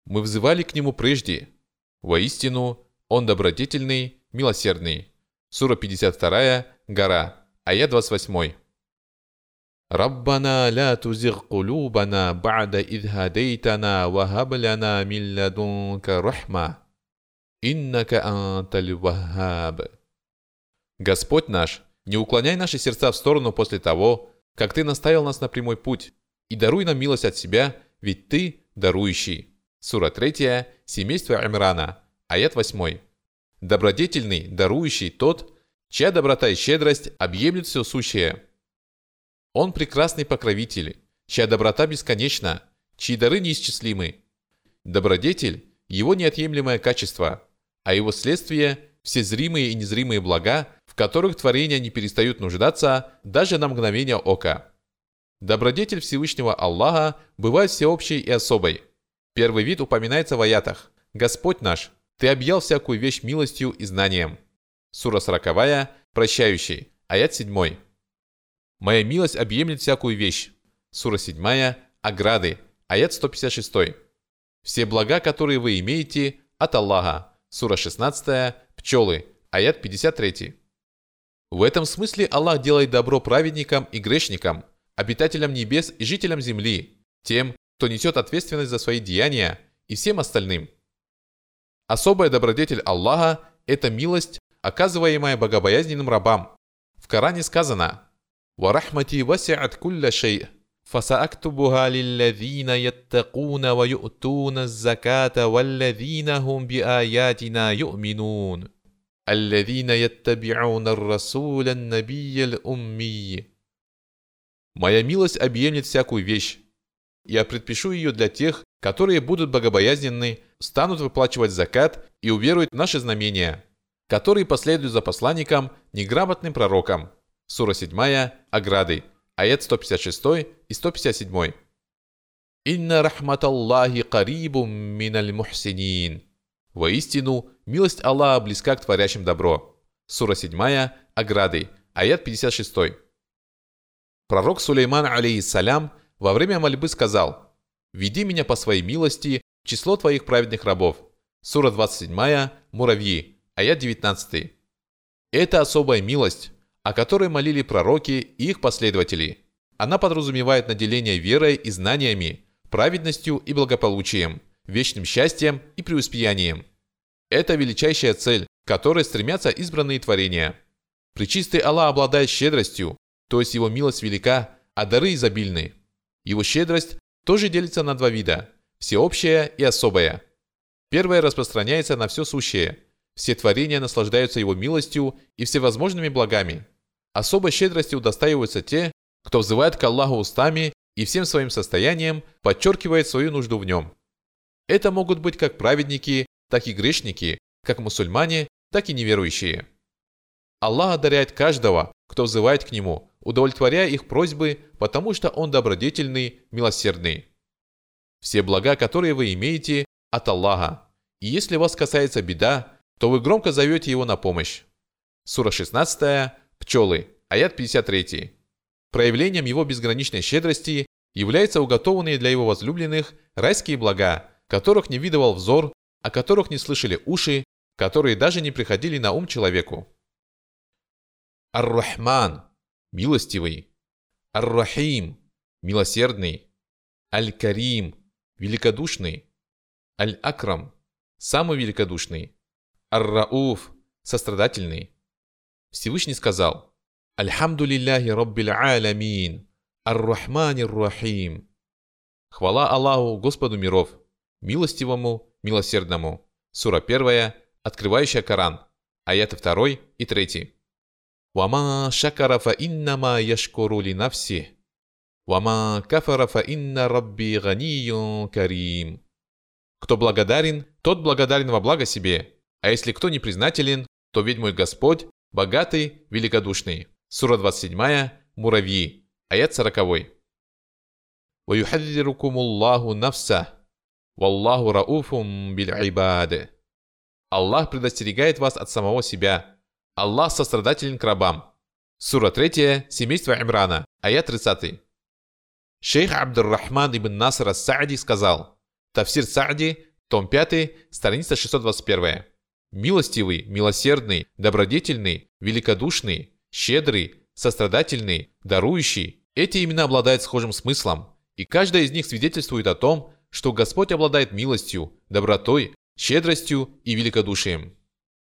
Speaker 1: Мы взывали к нему прежде. Воистину, он добродетельный, милосердный. Сура 52, гора, аят 28. ربنا لا تزغ قلوبنا بعد إذ هديتنا وهب لنا من لدنك رحمة «Иннака анталь вахаб». Господь наш, не уклоняй наши сердца в сторону после того, как Ты наставил нас на прямой путь, и даруй нам милость от Себя, ведь Ты дарующий. Сура 3, семейство Имрана, аят 8. Добродетельный, дарующий тот, чья доброта и щедрость объемлют все сущее. Он прекрасный покровитель, чья доброта бесконечна, чьи дары неисчислимы. Добродетель – его неотъемлемое качество – а его следствие – все зримые и незримые блага, в которых творения не перестают нуждаться даже на мгновение ока. Добродетель Всевышнего Аллаха бывает всеобщей и особой. Первый вид упоминается в аятах. «Господь наш, Ты объял всякую вещь милостью и знанием». Сура 40, прощающий, аят 7. «Моя милость объемлет всякую вещь». Сура 7, ограды, аят 156. «Все блага, которые вы имеете, от Аллаха». Сура 16, пчелы, аят 53. В этом смысле Аллах делает добро праведникам и грешникам, обитателям небес и жителям земли, тем, кто несет ответственность за свои деяния, и всем остальным. Особая добродетель Аллаха – это милость, оказываемая богобоязненным рабам. В Коране сказано «Варахмати васиат кулля шей» فسأكتبها للذين يتقون ويؤتون الزكاة والذين هم بآياتنا يؤمنون الذين يتبعون الرسول النبي الأمي Моя милость объемлет всякую вещь. Я предпишу ее для тех, которые будут богобоязненны, станут выплачивать закат и уверуют в наши знамения, которые последуют за посланником, неграмотным пророком. Сура 7, Ограды, аят 156 и 157. «Инна рахматаллахи карибум миналь мухсинин». Воистину, милость Аллаха близка к творящим добро. Сура 7, Ограды, аят 56. Пророк Сулейман, алейхиссалям, во время мольбы сказал «Веди меня по своей милости в число твоих праведных рабов». Сура 27, Муравьи, аят 19. Это особая милость, о которой молили пророки и их последователи. Она подразумевает наделение верой и знаниями, праведностью и благополучием, вечным счастьем и преуспеянием. Это величайшая цель, к которой стремятся избранные творения. Пречистый Аллах обладает щедростью, то есть его милость велика, а дары изобильны. Его щедрость тоже делится на два вида – всеобщая и особая. Первая распространяется на все сущее. Все творения наслаждаются его милостью и всевозможными благами. Особой щедростью удостаиваются те, кто взывает к Аллаху устами и всем своим состоянием подчеркивает свою нужду в нем. Это могут быть как праведники, так и грешники, как мусульмане, так и неверующие. Аллах одаряет каждого, кто взывает к Нему, удовлетворяя их просьбы, потому что Он добродетельный, милосердный. Все блага, которые вы имеете, от Аллаха. И если вас касается беда, то вы громко зовете Его на помощь. Сура 16 Пчелы, аят 53. Проявлением его безграничной щедрости являются уготованные для его возлюбленных райские блага, которых не видывал взор, о которых не слышали уши, которые даже не приходили на ум человеку. Ар-Рахман – милостивый. Ар-Рахим – милосердный. Аль-Карим – великодушный. Аль-Акрам – самый великодушный. Ар-Рауф – сострадательный. Всевышний сказал «Альхамду лилляхи Раббил Аламин, Ар-Рахманир Рахим». Хвала Аллаху, Господу миров, милостивому, милосердному. Сура 1, открывающая Коран, аяты 2 и 3. «Вама шакара фа иннама яшкуру ли навси, вама кафара фа инна рабби ганиюн карим». Кто благодарен, тот благодарен во благо себе, а если кто не признателен, то ведь мой Господь Богатый, великодушный. Сура 27, Муравьи. Аят 40. وَيُحَذِّرُكُمُ اللَّهُ نَفْسَهُ وَاللَّهُ رَؤُوفٌ بِالْعِبَادِ Аллах предостерегает вас от самого себя. Аллах сострадателен к рабам. Сура 3, семейство Имрана, аят 30. Шейх Абдуррахман ибн Наср ас-Саади сказал, Тавсир Саади, том 5, страница 621 милостивый, милосердный, добродетельный, великодушный, щедрый, сострадательный, дарующий. Эти имена обладают схожим смыслом, и каждая из них свидетельствует о том, что Господь обладает милостью, добротой, щедростью и великодушием.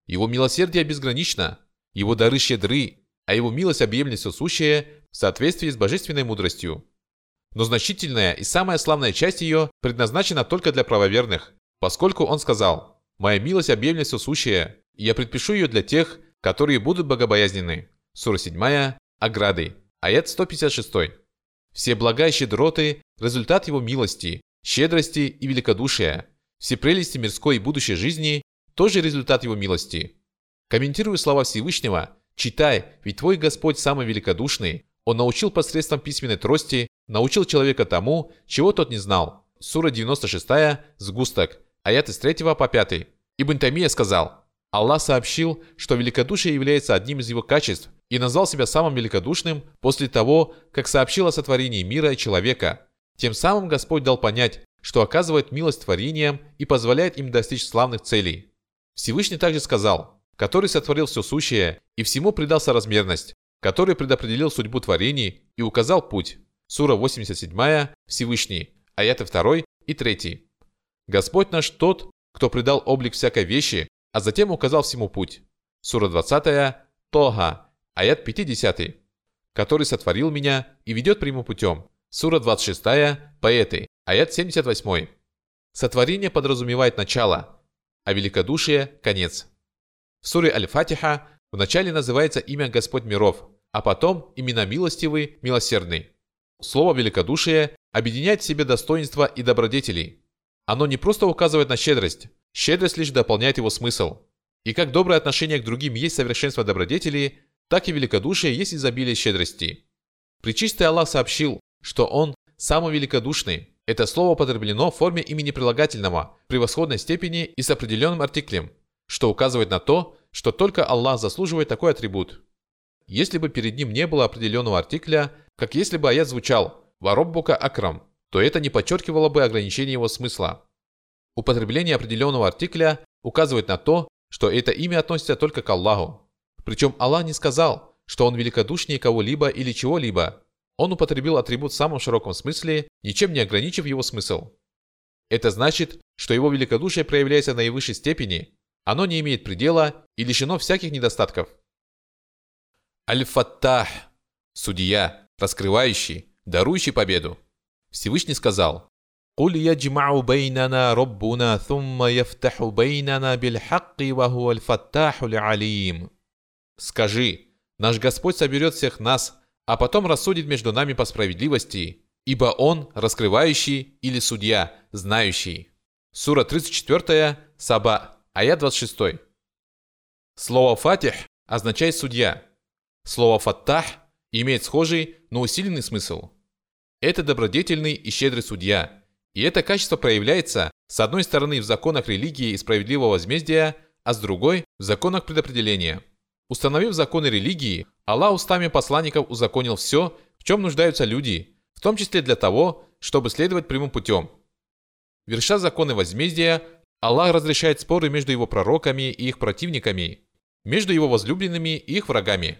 Speaker 1: Его милосердие безгранично, его дары щедры, а его милость объемлет все сущее в соответствии с божественной мудростью. Но значительная и самая славная часть ее предназначена только для правоверных, поскольку он сказал – Моя милость объемлет все сущее, и я предпишу ее для тех, которые будут богобоязненны. Сура 7, Ограды, аят 156. Все блага и щедроты – результат его милости, щедрости и великодушия. Все прелести мирской и будущей жизни – тоже результат его милости. Комментируя слова Всевышнего, читай, ведь твой Господь самый великодушный. Он научил посредством письменной трости, научил человека тому, чего тот не знал. Сура 96, сгусток, аяты с 3 по 5. Ибн Тамия сказал, Аллах сообщил, что великодушие является одним из его качеств и назвал себя самым великодушным после того, как сообщил о сотворении мира и человека. Тем самым Господь дал понять, что оказывает милость творениям и позволяет им достичь славных целей. Всевышний также сказал, который сотворил все сущее и всему придал соразмерность, который предопределил судьбу творений и указал путь. Сура 87, Всевышний, аяты 2 и 3. Господь наш тот, кто придал облик всякой вещи, а затем указал всему путь. Сура 20, Тога, аят 50, который сотворил меня и ведет прямым путем. Сура 26, поэты, аят 78. Сотворение подразумевает начало, а великодушие – конец. В суре Аль-Фатиха вначале называется имя Господь миров, а потом имена милостивый, милосердный. Слово «великодушие» объединяет в себе достоинства и добродетелей. Оно не просто указывает на щедрость, щедрость лишь дополняет его смысл. И как доброе отношение к другим есть совершенство добродетели, так и великодушие есть изобилие щедрости. Причистый Аллах сообщил, что Он самый великодушный. Это слово употреблено в форме имени прилагательного, превосходной степени и с определенным артиклем, что указывает на то, что только Аллах заслуживает такой атрибут. Если бы перед ним не было определенного артикля, как если бы аят звучал «Вароббука Акрам», то это не подчеркивало бы ограничение его смысла. Употребление определенного артикля указывает на то, что это имя относится только к Аллаху. Причем Аллах не сказал, что Он великодушнее кого-либо или чего-либо. Он употребил атрибут в самом широком смысле, ничем не ограничив его смысл. Это значит, что его великодушие проявляется в наивысшей степени, оно не имеет предела и лишено всяких недостатков. Аль-Фаттах – судья, раскрывающий, дарующий победу. Всевышний сказал, «Куль яджмау بيننا ربنا, ثم يفتح بيننا بالحق, وهو الفتاح العليم». Скажи, наш Господь соберет всех нас, а потом рассудит между нами по справедливости, ибо Он раскрывающий или судья, знающий. Сура 34, Саба, аят 26. Слово «фатих» означает «судья». Слово «фаттах» имеет схожий, но усиленный смысл – это добродетельный и щедрый судья. И это качество проявляется, с одной стороны, в законах религии и справедливого возмездия, а с другой – в законах предопределения. Установив законы религии, Аллах устами посланников узаконил все, в чем нуждаются люди, в том числе для того, чтобы следовать прямым путем. Верша законы возмездия, Аллах разрешает споры между его пророками и их противниками, между его возлюбленными и их врагами.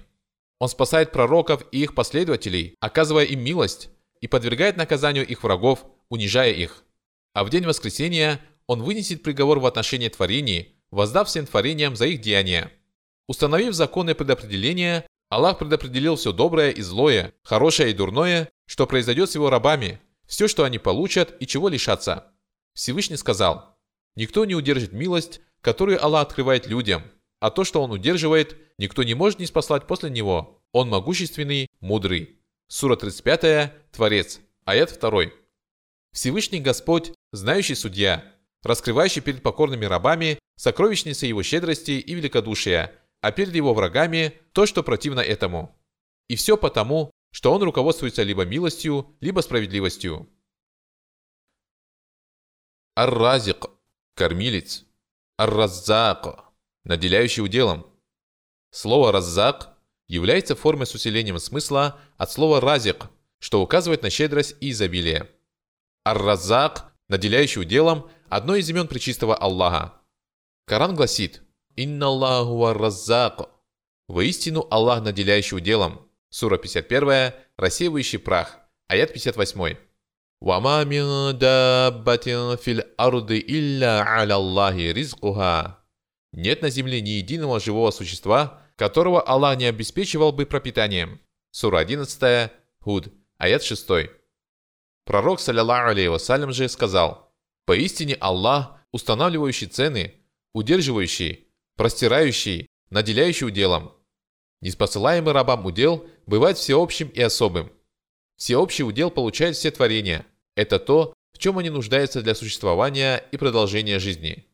Speaker 1: Он спасает пророков и их последователей, оказывая им милость, и подвергает наказанию их врагов, унижая их. А в день воскресения он вынесет приговор в отношении творений, воздав всем творениям за их деяния. Установив законы предопределения, Аллах предопределил все доброе и злое, хорошее и дурное, что произойдет с его рабами, все, что они получат и чего лишатся. Всевышний сказал, «Никто не удержит милость, которую Аллах открывает людям, а то, что он удерживает, никто не может не спаслать после него. Он могущественный, мудрый. Сура 35, Творец, аят 2. Всевышний Господь, знающий судья, раскрывающий перед покорными рабами сокровищницы его щедрости и великодушия, а перед его врагами то, что противно этому. И все потому, что он руководствуется либо милостью, либо справедливостью. Ар-Разик – кормилец. Ар-Раззак наделяющий уделом. Слово «раззак» является формой с усилением смысла от слова «разик», что указывает на щедрость и изобилие. Ар-Раззак, наделяющий уделом, одно из имен Пречистого Аллаха. Коран гласит «Инна Аллаху ар-Раззак» Воистину Аллах, наделяющий уделом. Сура 51, рассеивающий прах, аят 58. «Вама мин даббатин фил арды илля аля Аллахи ризкуха» Нет на земле ни единого живого существа, которого Аллах не обеспечивал бы пропитанием. Сура 11, Худ, аят 6. Пророк, саллиллаху алейhi вассалям же, сказал, «Поистине Аллах, устанавливающий цены, удерживающий, простирающий, наделяющий уделом. Неспосылаемый рабам удел бывает всеобщим и особым. Всеобщий удел получает все творения. Это то, в чем они нуждаются для существования и продолжения жизни.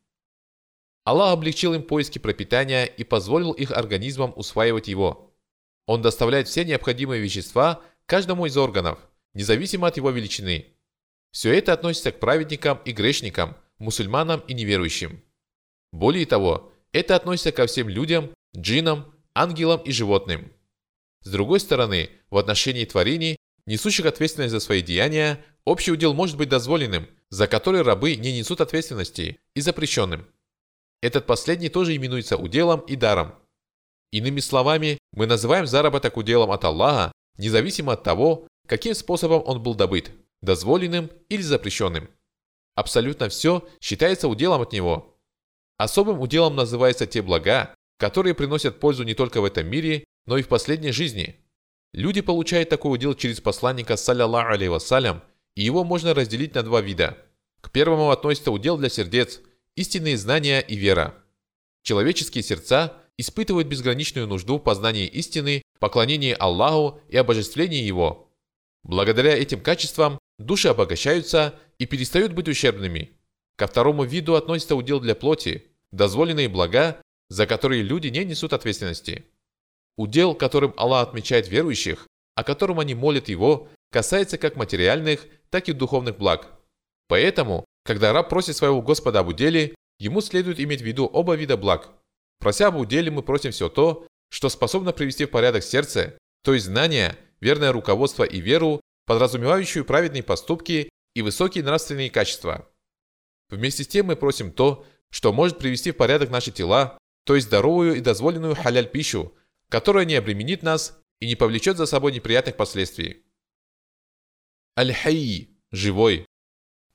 Speaker 1: Аллах облегчил им поиски пропитания и позволил их организмам усваивать его. Он доставляет все необходимые вещества каждому из органов, независимо от его величины. Все это относится к праведникам и грешникам, мусульманам и неверующим. Более того, это относится ко всем людям, джинам, ангелам и животным. С другой стороны, в отношении творений, несущих ответственность за свои деяния, общий удел может быть дозволенным, за который рабы не несут ответственности, и запрещенным. Этот последний тоже именуется уделом и даром. Иными словами, мы называем заработок уделом от Аллаха, независимо от того, каким способом он был добыт – дозволенным или запрещенным. Абсолютно все считается уделом от Него. Особым уделом называются те блага, которые приносят пользу не только в этом мире, но и в последней жизни. Люди получают такой удел через посланника, саллиллаху алейhi вассалям, и его можно разделить на два вида. К первому относится удел для сердец, истинные знания и вера. Человеческие сердца испытывают безграничную нужду в познании истины, поклонении Аллаху и обожествлении Его. Благодаря этим качествам души обогащаются и перестают быть ущербными. Ко второму виду относится удел для плоти, дозволенные блага, за которые люди не несут ответственности. Удел, которым Аллах отмечает верующих, о котором они молят Его, касается как материальных, так и духовных благ. Поэтому, когда раб просит своего Господа об уделе, ему следует иметь в виду оба вида благ. Прося об уделе, мы просим все то, что способно привести в порядок сердце, то есть знания, верное руководство и веру, подразумевающую праведные поступки и высокие нравственные качества. Вместе с тем мы просим то, что может привести в порядок наши тела, то есть здоровую и дозволенную халяль пищу, которая не обременит нас и не повлечет за собой неприятных последствий. Аль-Хайи – живой.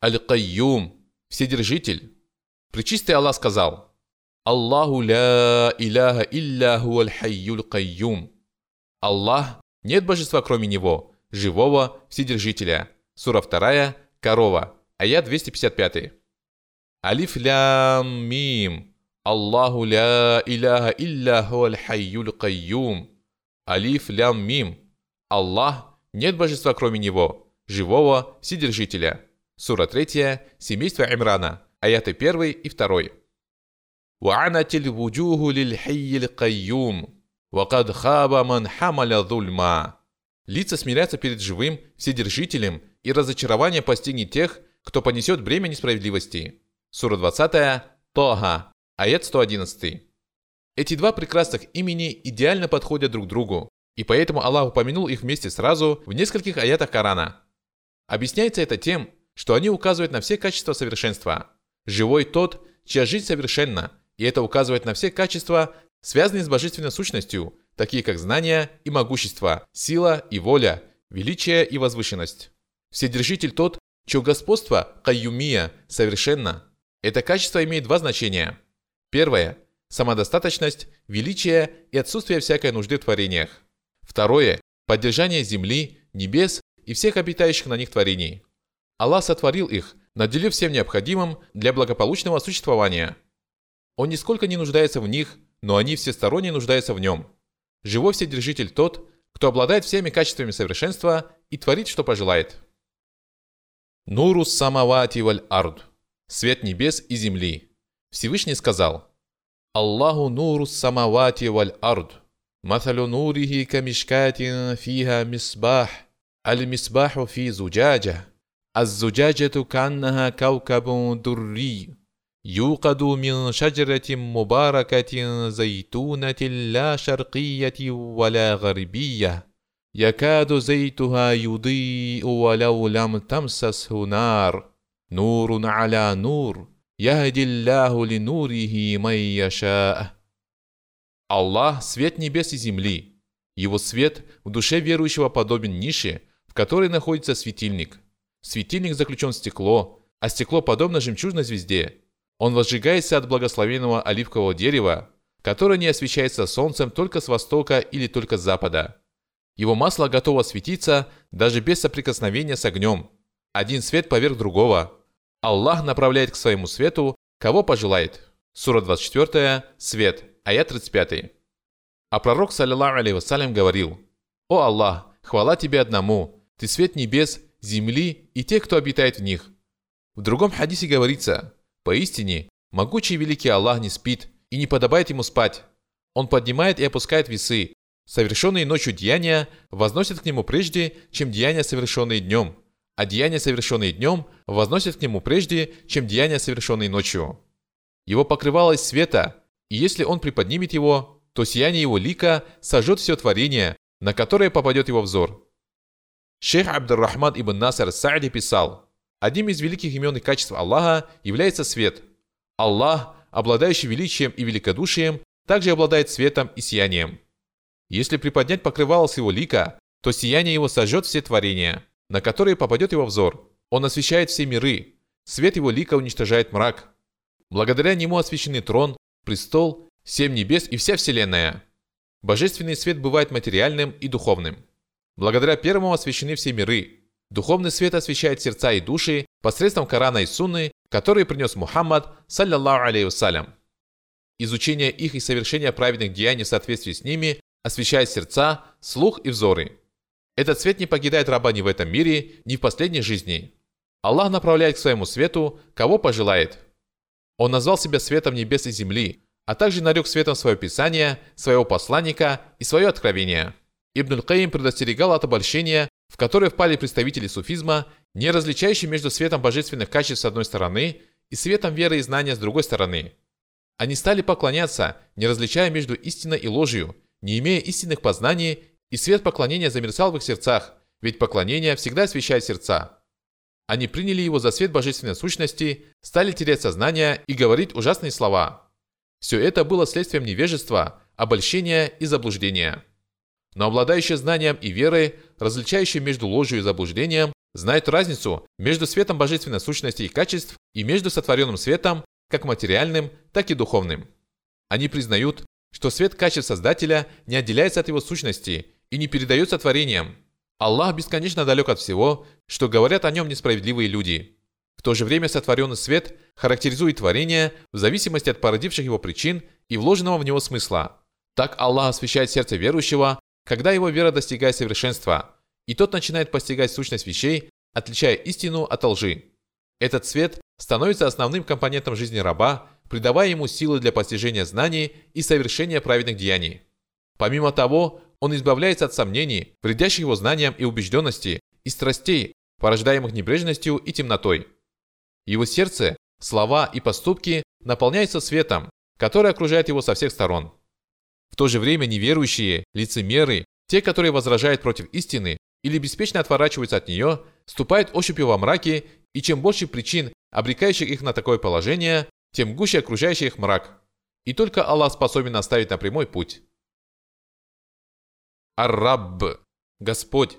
Speaker 1: Аль-Кайюм – вседержитель. Пречистый Аллах сказал «Аллаху ля иляха илля хуаль хайюль кайюм». Аллах – нет божества кроме Него, живого вседержителя. Сура 2, корова, аят 255. Алиф лям мим. Аллаху ля иляха илля хуаль хайюль кайюм. Алиф лям мим. Аллах – нет божества кроме Него, живого Вседержителя. Сура 3, семейство Имрана, аяты 1 и 2. وعنت الوجوه للحي القيوم وقد خاب من حمل ظلما Лица смирятся перед живым Вседержителем, и разочарование постигнет тех, кто понесет бремя несправедливости. Сура 20, Тога, аят 111. Эти два прекрасных имени идеально подходят друг другу, и поэтому Аллах упомянул их вместе сразу в нескольких аятах Корана. Объясняется это тем, что они указывают на все качества совершенства. Живой тот, чья жизнь совершенна, и это указывает на все качества, связанные с божественной сущностью, такие как знания и могущество, сила и воля, величие и возвышенность. Вседержитель тот, чье господство, каюмия, совершенно. Это качество имеет два значения. Первое – самодостаточность, величие и отсутствие всякой нужды в творениях. Второе – поддержание земли, небес и всех обитающих на них творений. Аллах сотворил их, наделив всем необходимым для благополучного существования. Он нисколько не нуждается в них, но они всесторонне нуждаются в нем. Живой Вседержитель тот, кто обладает всеми качествами совершенства и творит, что пожелает. Нурус самавати валь ард. Свет небес и земли. Всевышний сказал. Аллаху нурус самавати валь ард. Маталю нурихи камешкатин фиха мисбах. Аль мисбаху фи зуджаджа. الزجاجة كأنها كوكب دري يوقد من شجرة مباركة زيتونة لا شرقية ولا غربية يكاد زيتها يضيء ولو لم تمسسه نار نور على نور يهدي الله لنوره من يشاء Аллах – свет небес и земли. Его свет в душе верующего подобен нише – в которой находится светильник. Светильник заключен в стекло, а стекло подобно жемчужной звезде. Он возжигается от благословенного оливкового дерева, которое не освещается солнцем только с востока или только с запада. Его масло готово светиться даже без соприкосновения с огнем. Один свет поверх другого. Аллах направляет к своему свету, кого пожелает. Сура 24, свет, аят 35. А пророк, саллиллаху алейhi говорил, «О Аллах, хвала тебе одному, ты свет небес, земли и тех, кто обитает в них. В другом хадисе говорится, поистине, могучий великий Аллах не спит и не подобает ему спать. Он поднимает и опускает весы. Совершенные ночью деяния возносят к нему прежде, чем деяния, совершенные днем, а деяния, совершенные днем, возносят к нему прежде, чем деяния, совершенные ночью. Его покрывало из света, и если он приподнимет его, то сияние его лика сожжет все творение, на которое попадет его взор. Шейх Абдуррахман ибн Насар Саади писал, одним из великих имен и качеств Аллаха является свет. Аллах, обладающий величием и великодушием, также обладает светом и сиянием. Если приподнять покрывало с его лика, то сияние его сожжет все творения, на которые попадет его взор. Он освещает все миры. Свет его лика уничтожает мрак. Благодаря нему освящены трон, престол, семь небес и вся вселенная. Божественный свет бывает материальным и духовным. Благодаря первому освящены все миры. Духовный свет освещает сердца и души посредством Корана и Сунны, которые принес Мухаммад, саллиллаху алейhi вассалям. Изучение их и совершение праведных деяний в соответствии с ними освещает сердца, слух и взоры. Этот свет не покидает раба ни в этом мире, ни в последней жизни. Аллах направляет к своему свету, кого пожелает. Он назвал себя светом небес и земли, а также нарек светом свое писание, своего посланника и свое откровение. Ибн Каим предостерегал от обольщения, в которое впали представители суфизма, не различающие между светом божественных качеств с одной стороны и светом веры и знания с другой стороны. Они стали поклоняться, не различая между истиной и ложью, не имея истинных познаний, и свет поклонения замерцал в их сердцах, ведь поклонение всегда освещает сердца. Они приняли его за свет божественной сущности, стали терять сознание и говорить ужасные слова. Все это было следствием невежества, обольщения и заблуждения. Но обладающие знанием и верой, различающие между ложью и заблуждением, знают разницу между светом божественной сущности и качеств и между сотворенным светом, как материальным, так и духовным. Они признают, что свет качеств Создателя не отделяется от его сущности и не передается творениям. Аллах бесконечно далек от всего, что говорят о нем несправедливые люди. В то же время сотворенный свет характеризует творение в зависимости от породивших его причин и вложенного в него смысла. Так Аллах освещает сердце верующего, когда его вера достигает совершенства, и тот начинает постигать сущность вещей, отличая истину от лжи. Этот свет становится основным компонентом жизни раба, придавая ему силы для постижения знаний и совершения праведных деяний. Помимо того, он избавляется от сомнений, вредящих его знаниям и убежденности, и страстей, порождаемых небрежностью и темнотой. Его сердце, слова и поступки наполняются светом, который окружает его со всех сторон. В то же время неверующие, лицемеры, те, которые возражают против истины или беспечно отворачиваются от нее, ступают ощупью во мраке, и чем больше причин, обрекающих их на такое положение, тем гуще окружающий их мрак. И только Аллах способен оставить на прямой путь. Ар-Рабб, Господь.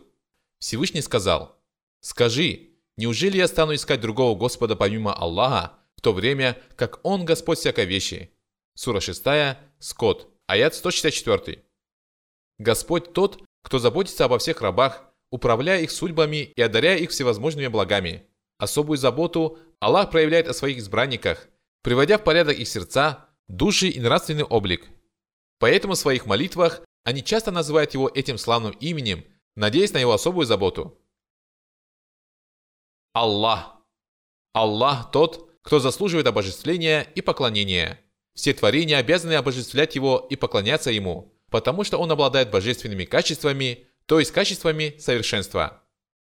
Speaker 1: Всевышний сказал, «Скажи, неужели я стану искать другого Господа помимо Аллаха, в то время, как Он Господь всякой вещи?» Сура 6, Скот. Аят 164. Господь тот, кто заботится обо всех рабах, управляя их судьбами и одаряя их всевозможными благами. Особую заботу Аллах проявляет о своих избранниках, приводя в порядок их сердца, души и нравственный облик. Поэтому в своих молитвах они часто называют его этим славным именем, надеясь на его особую заботу. Аллах. Аллах тот, кто заслуживает обожествления и поклонения. Все творения обязаны обожествлять Его и поклоняться Ему, потому что Он обладает божественными качествами, то есть качествами совершенства.